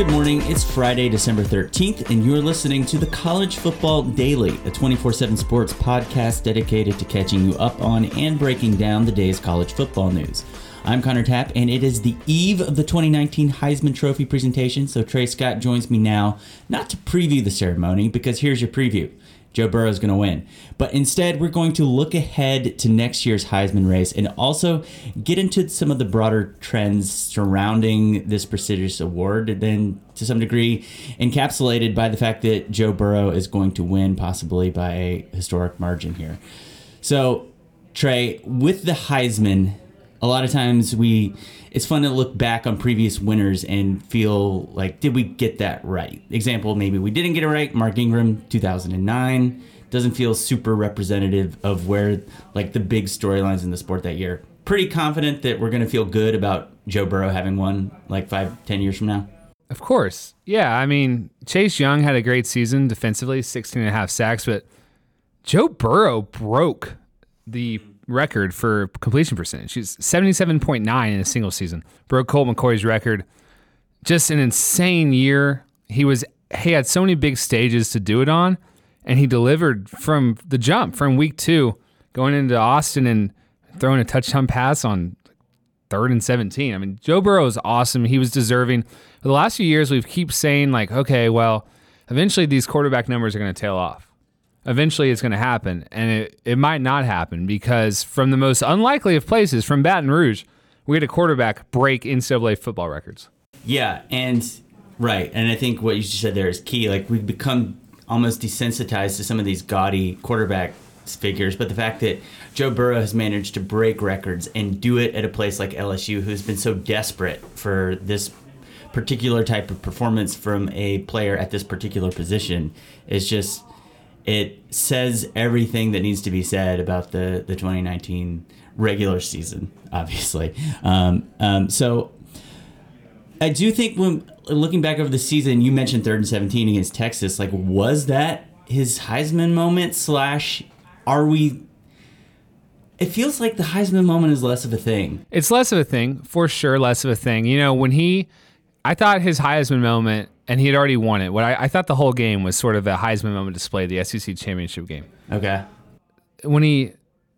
Good morning. It's Friday, December 13th, and you're listening to the College Football Daily, a 24 7 sports podcast dedicated to catching you up on and breaking down the day's college football news. I'm Connor Tapp, and it is the eve of the 2019 Heisman Trophy presentation. So Trey Scott joins me now, not to preview the ceremony, because here's your preview. Joe Burrow is going to win. But instead, we're going to look ahead to next year's Heisman race and also get into some of the broader trends surrounding this prestigious award, then to some degree encapsulated by the fact that Joe Burrow is going to win, possibly by a historic margin here. So, Trey, with the Heisman, a lot of times we it's fun to look back on previous winners and feel like did we get that right example maybe we didn't get it right mark ingram 2009 doesn't feel super representative of where like the big storylines in the sport that year pretty confident that we're going to feel good about joe burrow having won like five ten years from now Of course. Yeah. I mean, Chase Young had a great season defensively, 16 and a half sacks, but Joe Burrow broke the record for completion percentage. He's 77.9 in a single season. Broke Colt McCoy's record. Just an insane year. He was he had so many big stages to do it on, and he delivered from the jump from week two, going into Austin and throwing a touchdown pass on third and 17. I mean, Joe Burrow is awesome. He was deserving. For the last few years, we've keep saying like, okay, well, eventually these quarterback numbers are going to tail off. Eventually it's going to happen. And it, it might not happen because from the most unlikely of places, from Baton Rouge, we had a quarterback break NCAA football records. Yeah, and right, and I think what you just said there is key. Like we've become almost desensitized to some of these gaudy quarterback figures, but the fact that Joe Burrow has managed to break records and do it at a place like LSU, who's been so desperate for this particular type of performance from a player at this particular position, is just it says everything that needs to be said about the the 2019 regular season. Obviously, um, um, so I do think when looking back over the season, you mentioned third and seventeen against Texas. Like, was that his Heisman moment? Slash, are we? It feels like the Heisman moment is less of a thing. It's less of a thing, for sure, less of a thing. You know, when he, I thought his Heisman moment, and he had already won it. What I, I thought the whole game was sort of a Heisman moment display, the SEC championship game. Okay. when he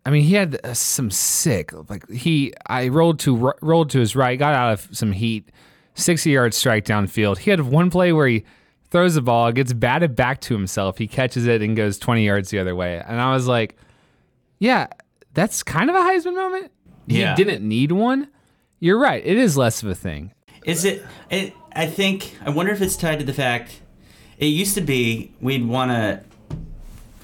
I mean he had uh, some sick like he I rolled to r- rolled to his right got out of some heat 60 yard strike downfield he had one play where he throws the ball gets batted back to himself he catches it and goes 20 yards the other way and I was like yeah that's kind of a Heisman moment he Yeah. didn't need one you're right it is less of a thing Is it, it? I think. I wonder if it's tied to the fact. It used to be we'd want to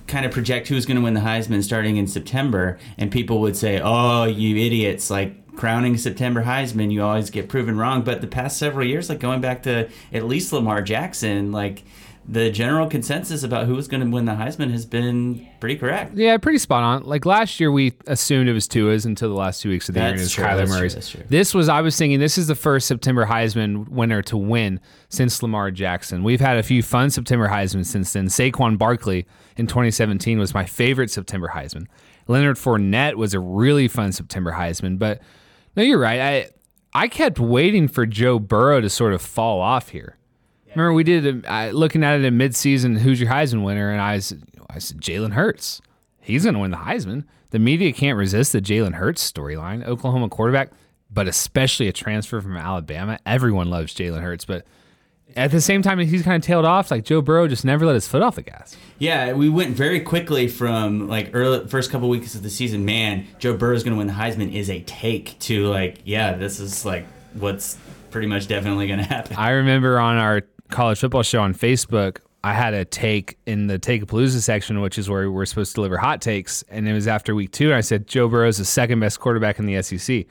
kind of project who's going to win the Heisman starting in September, and people would say, "Oh, you idiots!" Like crowning September Heisman, you always get proven wrong. But the past several years, like going back to at least Lamar Jackson, like the general consensus about who was going to win the Heisman has been pretty correct. Yeah, pretty spot on. Like last year, we assumed it was Tua's until the last two weeks of the year. and That's it was true, Kyler that's true, that's true. This was, I was thinking, this is the first September Heisman winner to win since Lamar Jackson. We've had a few fun September Heisman since then. Saquon Barkley in 2017 was my favorite September Heisman. Leonard Fournette was a really fun September Heisman. But no, you're right. I I kept waiting for Joe Burrow to sort of fall off here. Remember, we did uh, looking at it in midseason. Who's your Heisman winner? And I said, I said Jalen Hurts. He's going to win the Heisman. The media can't resist the Jalen Hurts storyline. Oklahoma quarterback, but especially a transfer from Alabama. Everyone loves Jalen Hurts, but at the same time, he's kind of tailed off. Like Joe Burrow just never let his foot off the gas. Yeah, we went very quickly from like early first couple weeks of the season. Man, Joe Burrow's going to win the Heisman is a take to like, yeah, this is like what's pretty much definitely going to happen. I remember on our college football show on Facebook, I had a take in the Takeapalooza section, which is where we're supposed to deliver hot takes. And it was after week two. And I said, Joe Burrow is the second best quarterback in the SEC.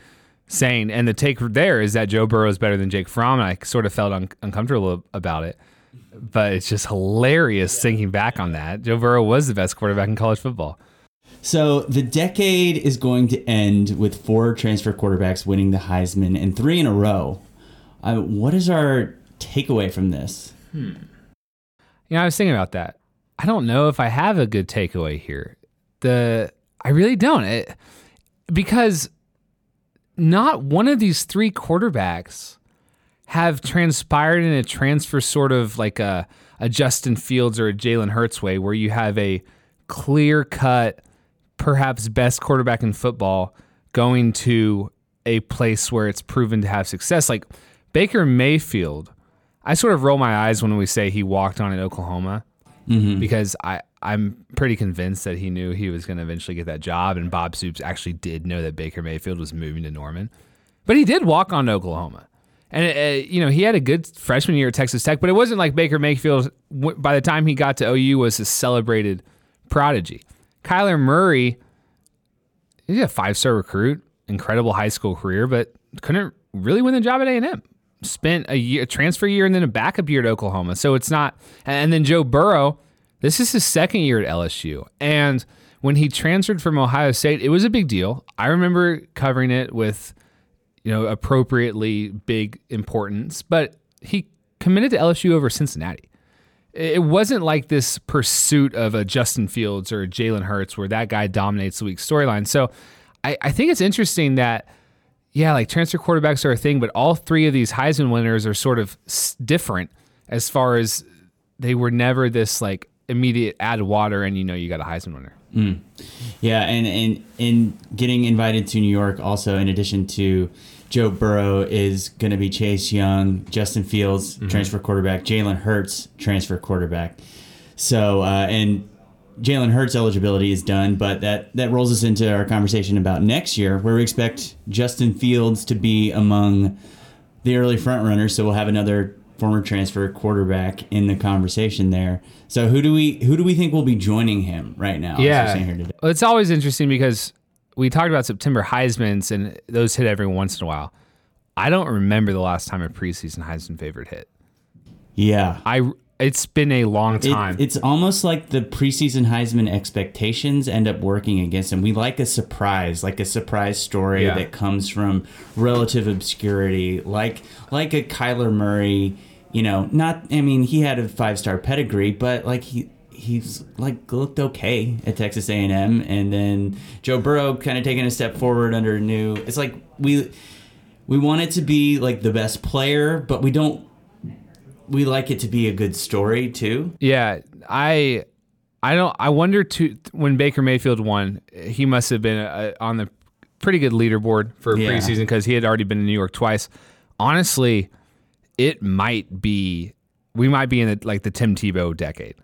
saying, and the take there is that Joe Burrow is better than Jake Fromm, and I sort of felt un- uncomfortable about it. But it's just hilarious thinking back on that. Joe Burrow was the best quarterback in college football. So the decade is going to end with four transfer quarterbacks winning the Heisman and three in a row. Uh, what is our takeaway from this? Hmm. You know, I was thinking about that. I don't know if I have a good takeaway here. The I really don't. It, because not one of these three quarterbacks have transpired in a transfer sort of like a, a Justin Fields or a Jalen Hurts way where you have a clear cut, perhaps best quarterback in football going to a place where it's proven to have success. Like Baker Mayfield, I sort of roll my eyes when we say he walked on in Oklahoma because I, I'm pretty convinced that he knew he was going to eventually get that job. And Bob Stoops actually did know that Baker Mayfield was moving to Norman. But he did walk on to Oklahoma. And, uh, you know, he had a good freshman year at Texas Tech, but it wasn't like Baker Mayfield, by the time he got to OU, was a celebrated prodigy. Kyler Murray, he's a five star recruit, incredible high school career, but couldn't really win the job at A&M. Spent a year, a transfer year, and then a backup year at Oklahoma. So it's not. And then Joe Burrow, this is his second year at LSU, and when he transferred from Ohio State, it was a big deal. I remember covering it with, you know, appropriately big importance. But he committed to LSU over Cincinnati. It wasn't like this pursuit of a Justin Fields or a Jalen Hurts where that guy dominates the week storyline. So I, I think it's interesting that yeah, like transfer quarterbacks are a thing, but all three of these Heisman winners are sort of different as far as they were never this like immediate add water and you know you got a Heisman winner. Yeah, and and in getting invited to New York, also in addition to Joe Burrow, is going to be Chase Young, Justin Fields, transfer quarterback, Jalen Hurts, transfer quarterback. So uh, and Jalen Hurts eligibility is done, but that that rolls us into our conversation about next year, where we expect Justin Fields to be among the early frontrunners. So we'll have another former transfer quarterback in the conversation there. So who do we who do we think will be joining him right now? as we're Yeah, here today? Well, it's always interesting because we talked about September Heisman's and those hit every once in a while. I don't remember the last time a preseason Heisman favorite hit. Yeah. I it's been a long It- time. it's almost like the preseason Heisman expectations end up working against him. We like a surprise, like a surprise story Yeah. that comes from relative obscurity, like like a Kyler Murray. You know, not. I mean, he had a five star pedigree, but like he he's like looked okay at Texas A and M, and then Joe Burrow kind of taking a step forward under a new. It's like we we want it to be like the best player, but we don't. We like it to be a good story too. Yeah, I I don't I wonder to when Baker Mayfield won, he must have been uh on the pretty good leaderboard for Yeah. preseason because he had already been in New York twice. Honestly, it might be we might be in the, like the Tim Tebow decade,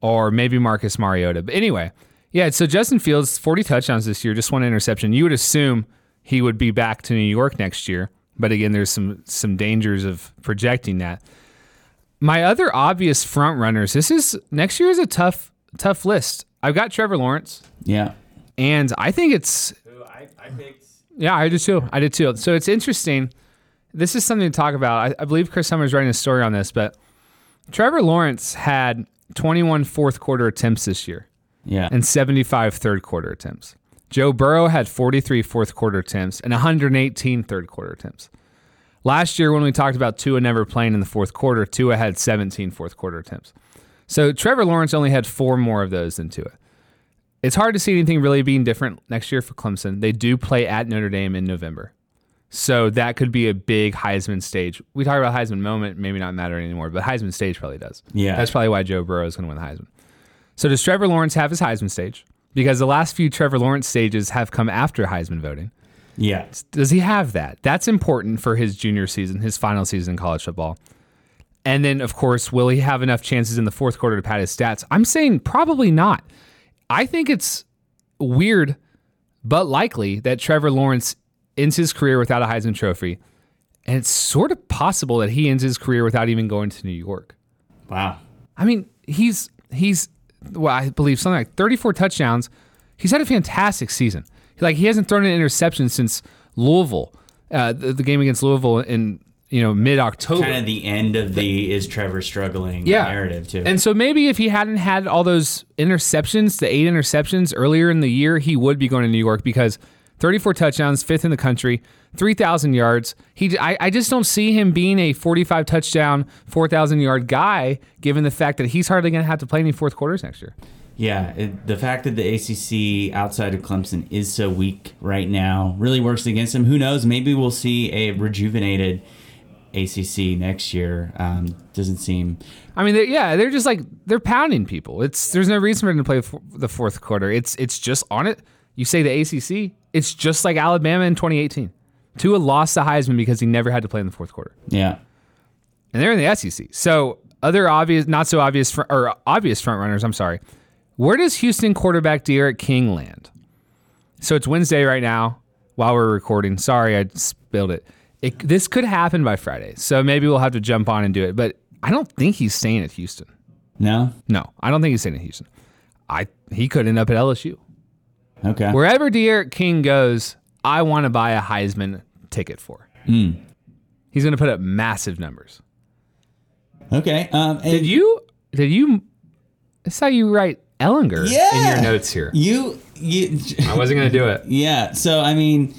or maybe Marcus Mariota. But anyway, yeah. So Justin Fields, forty touchdowns this year, just one interception. You would assume he would be back to New York next year, but again, there's some some dangers of projecting that. My other obvious front runners. This is next year is a tough tough list. I've got Trevor Lawrence, Yeah. and I think it's yeah, I did too. I did too. So it's interesting. This is something to talk about. I, I believe Chris Hummer's writing a story on this, but Trevor Lawrence had 21 fourth quarter attempts this year Yeah. and 75 third quarter attempts. Joe Burrow had 43 fourth quarter attempts and 118 third quarter attempts. Last year, when we talked about Tua never playing in the fourth quarter, Tua had 17 fourth quarter attempts. So Trevor Lawrence only had four more of those than Tua. It's hard to see anything really being different next year for Clemson. They do play at Notre Dame in November. So that could be a big Heisman stage. We talk about Heisman moment, maybe not matter anymore, but Heisman stage probably does. Yeah. That's probably why Joe Burrow is going to win the Heisman. So does Trevor Lawrence have his Heisman stage? Because the last few Trevor Lawrence stages have come after Heisman voting. Yeah. Does he have that? That's important for his junior season, his final season in college football. And then, of course, will he have enough chances in the fourth quarter to pad his stats? I'm saying probably not. I think it's weird, but likely that Trevor Lawrence ends his career without a Heisman Trophy. And it's sort of possible that he ends his career without even going to New York. Wow. I mean, he's he's well, I believe something like 34 touchdowns. He's had a fantastic season. Like he hasn't thrown an interception since Louisville. uh, the, the game against Louisville in you know mid October. Kind of the end of the is Trevor struggling yeah. narrative too. And so maybe if he hadn't had all those interceptions, the eight interceptions earlier in the year, he would be going to New York because 34 touchdowns, fifth in the country, 3,000 yards. He, I, I just don't see him being a 45 touchdown, 4,000 yard guy, given the fact that he's hardly going to have to play any fourth quarters next year. Yeah, it, the fact that the ACC outside of Clemson is so weak right now really works against them. Who knows? Maybe we'll see a rejuvenated ACC next year. Um, doesn't seem. I mean, they're, yeah, they're just like they're pounding people. It's there's no reason for them to play the fourth quarter. It's it's just on it. You say the ACC, it's just like Alabama in 2018. Tua lost the Heisman because he never had to play in the fourth quarter. Yeah, and they're in the SEC. So other obvious, not so obvious, fr- or obvious front runners. I'm sorry. Where does Houston quarterback D'Eriq King land? So it's Wednesday right now while we're recording. Sorry, I spilled it. it. This could happen by Friday, so maybe we'll have to jump on and do it. But I don't think he's staying at Houston. No, no, I don't think he's staying at Houston. I he could end up at LSU. Okay. Wherever D'Eriq King goes, I want to buy a Heisman ticket for. Mm. He's going to put up massive numbers. Okay. Um, did you? Did you? Saw you write Ehlinger yeah. in your notes here. You, you. I wasn't going to do it. Yeah. So I mean,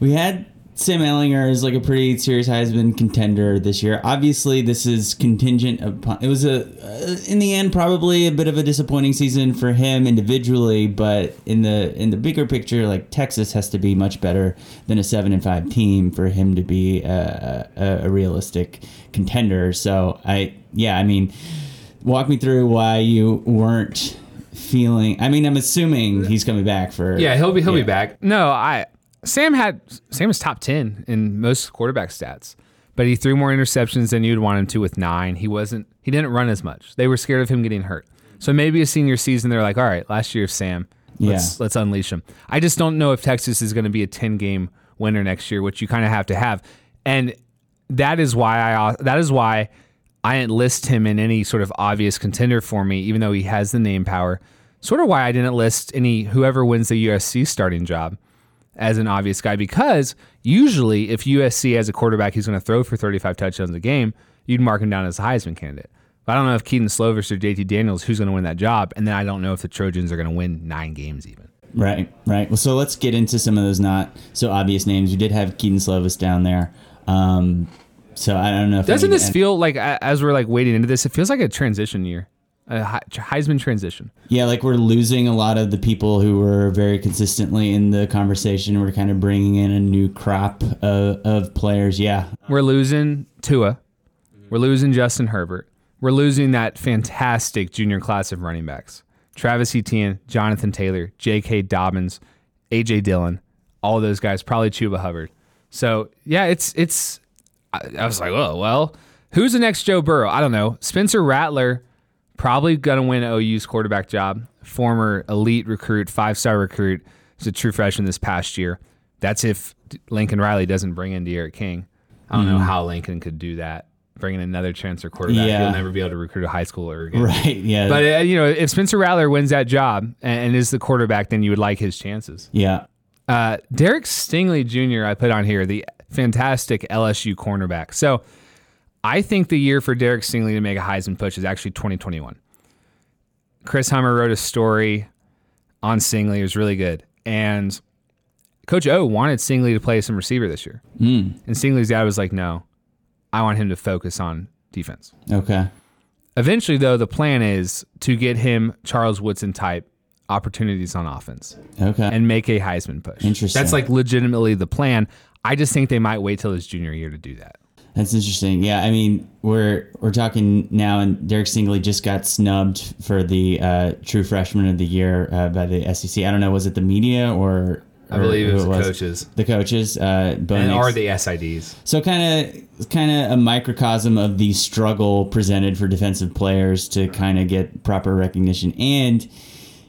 we had Sam Ehlinger is like a pretty serious Heisman contender this year. Obviously, this is contingent upon. It was a, uh, in the end, probably a bit of a disappointing season for him individually, but in the in the bigger picture, like Texas has to be much better than a seven and five team for him to be a, a, a realistic contender. So I, yeah, I mean, walk me through why you weren't feeling. I mean, I'm assuming he's coming back for. Yeah, he'll be he'll yeah. be back. No, I Sam had Sam was top ten in most quarterback stats, but he threw more interceptions than you'd want him to with nine. He wasn't he didn't run as much. They were scared of him getting hurt. So maybe a senior season, they're like, all right, last year of Sam, let's yeah. let's unleash him. I just don't know if Texas is going to be a ten game winner next year, which you kind of have to have, and that is why I that is why I didn't list him in any sort of obvious contender for me, even though he has the name power. Sort of why I didn't list any whoever wins the USC starting job as an obvious guy because usually if USC has a quarterback who's going to throw for 35 touchdowns a game, you'd mark him down as a Heisman candidate. But I don't know if Kedon Slovis or JT Daniels who's going to win that job, and then I don't know if the Trojans are going to win nine games even. Right, right. Well, so let's get into some of those not so obvious names. We did have Kedon Slovis down there. Um, so I don't know if doesn't this feel like as we're like waiting into this, it feels like a transition year a Heisman transition. Yeah, like we're losing a lot of the people who were very consistently in the conversation. We're kind of bringing in a new crop of, of players. Yeah, we're losing Tua. We're losing Justin Herbert. We're losing that fantastic junior class of running backs: Travis Etienne, Jonathan Taylor, J.K. Dobbins, A.J. Dillon. All those guys, probably Chuba Hubbard. So yeah, it's it's. I, I was like, oh well, who's the next Joe Burrow? I don't know. Spencer Rattler probably going to win OU's quarterback job. Former elite recruit, five star recruit. He's a true freshman this past year. That's if Lincoln Riley doesn't bring in D'Eriq King. I don't mm. know mm-hmm. how Lincoln could do that. Bringing in another transfer quarterback, yeah. he'll never be able to recruit a high schooler again. Right? Yeah. But uh, you know, if Spencer Rattler wins that job and, and, is the quarterback, then you would like his chances. Yeah. Uh, Derek Stingley Jr. I put on here the fantastic LSU cornerback. So I think the year for Derek Stingley to make a Heisman push is actually 2021. Chris Hummer wrote a story on Stingley. It was really good. And Coach O wanted Stingley to play some receiver this year. Mm. And Stingley's dad was like, no, I want him to focus on defense. Okay. Eventually, though, the plan is to get him Charles Woodson type opportunities on offense. Okay. And make a Heisman push. Interesting. That's like legitimately the plan. I just think they might wait till his junior year to do that. That's interesting. Yeah, I mean, we're we're talking now, and Derek Stingley just got snubbed for the uh, True Freshman of the Year uh, by the SEC. I don't know, was it the media or? I believe it was, it was, the coaches. The coaches, uh, and are the SIDs. So kind of, kind of a microcosm of the struggle presented for defensive players to kind of get proper recognition. And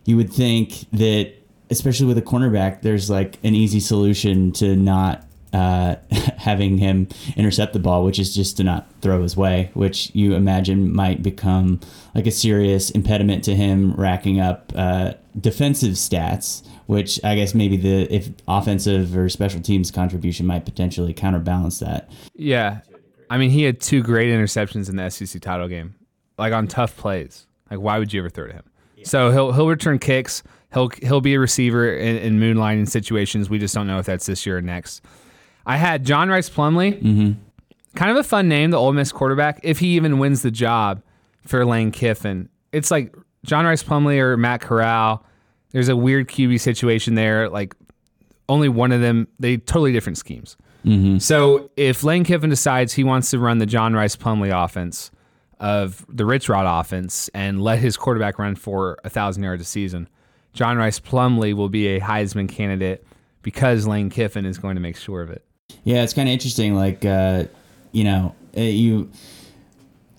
you would think that, especially with a cornerback, there's like an easy solution to not uh, having him intercept the ball, which is just to not throw his way, which you imagine might become like a serious impediment to him racking up uh, defensive stats, which I guess maybe the if offensive or special teams contribution might potentially counterbalance that. Yeah. I mean, he had two great interceptions in the SEC title game, like on tough plays. Like, why would you ever throw to him? So he'll he'll return kicks. He'll he'll be a receiver in, in moonlighting situations. We just don't know if that's this year or next. I had John Rhys Plumlee, mm-hmm. kind of a fun name, the Ole Miss quarterback. If he even wins the job for Lane Kiffin, it's like John Rhys Plumlee or Matt Corral. There's a weird QB situation there. Like only one of them, they totally different schemes. Mm-hmm. So if Lane Kiffin decides he wants to run the John Rhys Plumlee offense of the Rich Rod offense and let his quarterback run for a thousand yards a season, John Rhys Plumlee will be a Heisman candidate because Lane Kiffin is going to make sure of it. Yeah, it's kind of interesting. Like, uh, you know, uh, you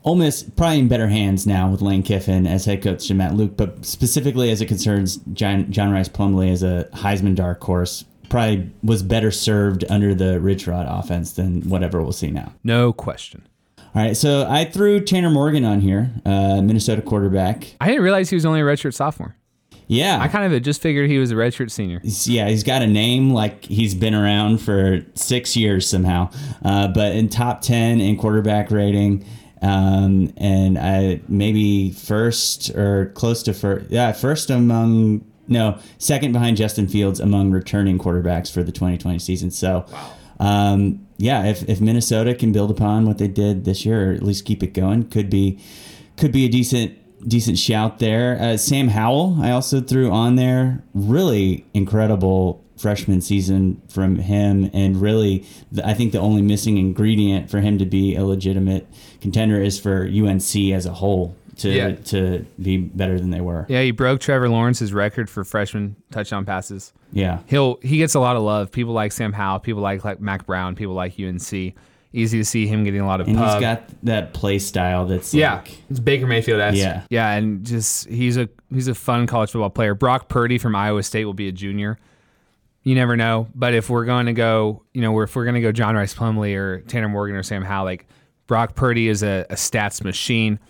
Ole Miss probably in better hands now with Lane Kiffin as head coach and Matt Luke, but specifically as it concerns John, John Rhys Plumlee as a Heisman dark horse, probably was better served under the Rich Rod offense than whatever we'll see now. No question. All right, so I threw Tanner Morgan on here, uh, Minnesota quarterback. I didn't realize he was only a redshirt sophomore. Yeah, I kind of just figured he was a redshirt senior. Yeah, he's got a name like he's been around for six years somehow. Uh, but in top ten in quarterback rating, um, and I maybe first or close to first. Yeah, first among no second behind Justin Fields among returning quarterbacks for the 2020 season. So. Um, yeah, if, if Minnesota can build upon what they did this year, or at least keep it going, could be could be a decent decent shout there. Uh, Sam Howell, I also threw on there. Really incredible freshman season from him, and really, the, I think the only missing ingredient for him to be a legitimate contender is for UNC as a whole to Yeah. to be better than they were. Yeah, he broke Trevor Lawrence's record for freshman touchdown passes. Yeah. He'll he gets a lot of love. People like Sam Howell. People like like Mack Brown. People like UNC. Easy to see him getting a lot of And pub. he's got that play style that's yeah, like it's Baker Mayfield. Yeah. yeah, and just he's a he's a fun college football player. Brock Purdy from Iowa State will be a junior. You never know, but if we're going to go, you know, if we're going to go John Rhys Plumlee or Tanner Morgan or Sam Howell, like Brock Purdy is a, a stats machine.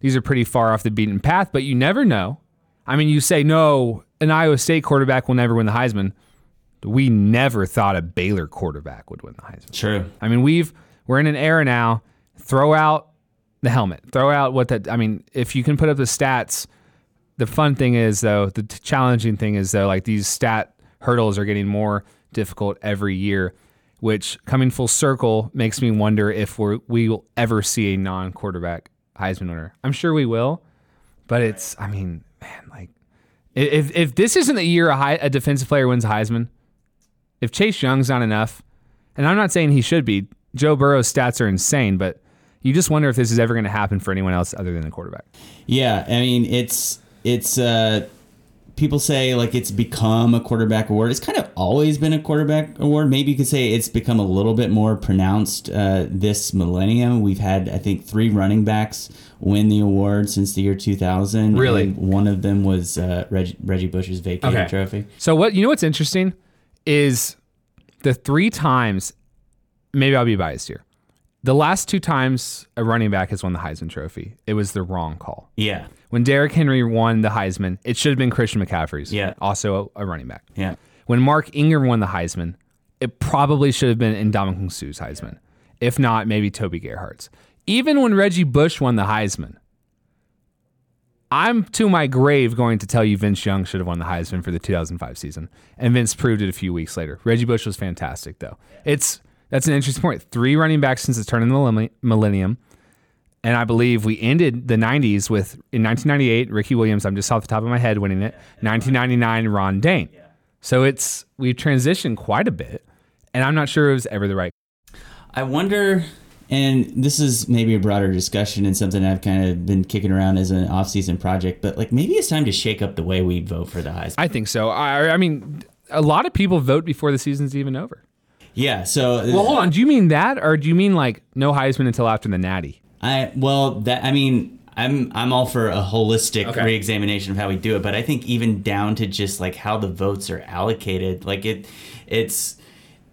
These are pretty far off the beaten path, but you never know. I mean, you say no, an Iowa State quarterback will never win the Heisman. We never thought a Baylor quarterback would win the Heisman. true. I mean, we've we're in an era now. Throw out the helmet. Throw out what that. I mean, if you can put up the stats, the fun thing is though, the t- challenging thing is though, like these stat hurdles are getting more difficult every year, which coming full circle makes me wonder if we're, we will ever see a non-quarterback Heisman winner. I'm sure we will, but it's. I mean, man, like if if this isn't the year a, high, a defensive player wins a Heisman, if Chase Young's not enough, and I'm not saying he should be. Joe Burrow's stats are insane, but you just wonder if this is ever going to happen for anyone else other than the quarterback. Yeah, I mean it's it's uh people say like it's become a quarterback award. It's kind of always been a quarterback award. Maybe you could say it's become a little bit more pronounced uh, this millennium. We've had I think three running backs win the award since the year 2000. Really? one of them was uh, Reg- Reggie Bush's vacated Okay. trophy. So what you know what's interesting is the three times. Maybe I'll be biased here. The last two times a running back has won the Heisman Trophy, it was the wrong call. Yeah, When Derrick Henry won the Heisman, it should have been Christian McCaffrey's. Yeah. also a, a running back. yeah, When Mark Ingram won the Heisman, it probably should have been Ndamukong Suh's Heisman. If not, maybe Toby Gerhart's. Even when Reggie Bush won the Heisman, I'm to my grave going to tell you Vince Young should have won the Heisman for the 2005 season. And Vince proved it a few weeks later. Reggie Bush was fantastic, though. It's that's an interesting point. Three running backs since the turn of the millennium. And I believe we ended the 90s with, in 1998, Ricky Williams, I'm just off the top of my head winning it. 1999, Ron Dayne. So it's, we've transitioned quite a bit. And I'm not sure it was ever the right. I wonder, and this is maybe a broader discussion and something I've kind of been kicking around as an off-season project, but like maybe it's time to shake up the way we vote for the Heisman. I think so. I, I mean, a lot of people vote before the season's even over. Yeah, so uh, Well, hold on. Do you mean that, or do you mean like no Heisman until after the Natty? I well that I mean I'm I'm all for a holistic Okay. reexamination of how we do it, but I think even down to just like how the votes are allocated, like it it's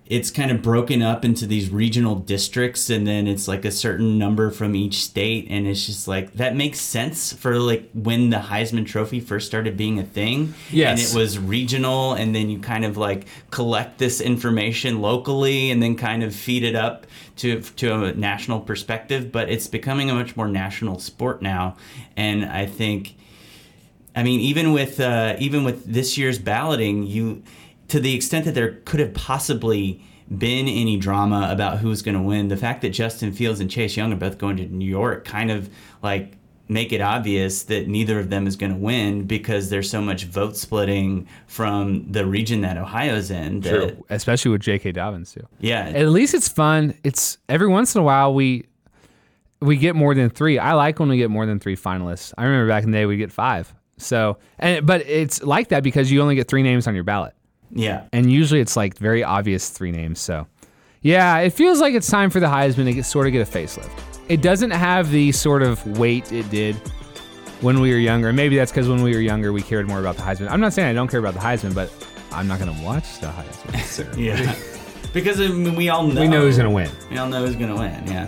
it's kind of broken up into these regional districts and then it's like a certain number from each state and it's just like that makes sense for like when the Heisman trophy first started being a thing. Yes. and it was regional and then you kind of like collect this information locally and then kind of feed it up to to a national perspective. But it's becoming a much more national sport now. And I think I mean, even with uh, even with this year's balloting, you to the extent that there could have possibly been any drama about who's going to win, the fact that Justin Fields and Chase Young are both going to New York kind of like make it obvious that neither of them is going to win because there's so much vote splitting from the region that Ohio's in. That, especially with J.K. Dobbins too. Yeah. At least it's fun. It's every once in a while we we get more than three. I like when we get more than three finalists. I remember back in the day we get five. So, and but it's like that because you only get three names on your ballot, yeah. and usually it's like very obvious three names. So, yeah, it feels like it's time for the Heisman to get, sort of get a facelift. It doesn't have the sort of weight it did when we were younger. Maybe that's because when we were younger we cared more about the Heisman. I'm not saying I don't care about the Heisman, but I'm not going to watch the Heisman. Yeah. because I mean, we all know. We know who's going to win. We all know who's going to win. Yeah.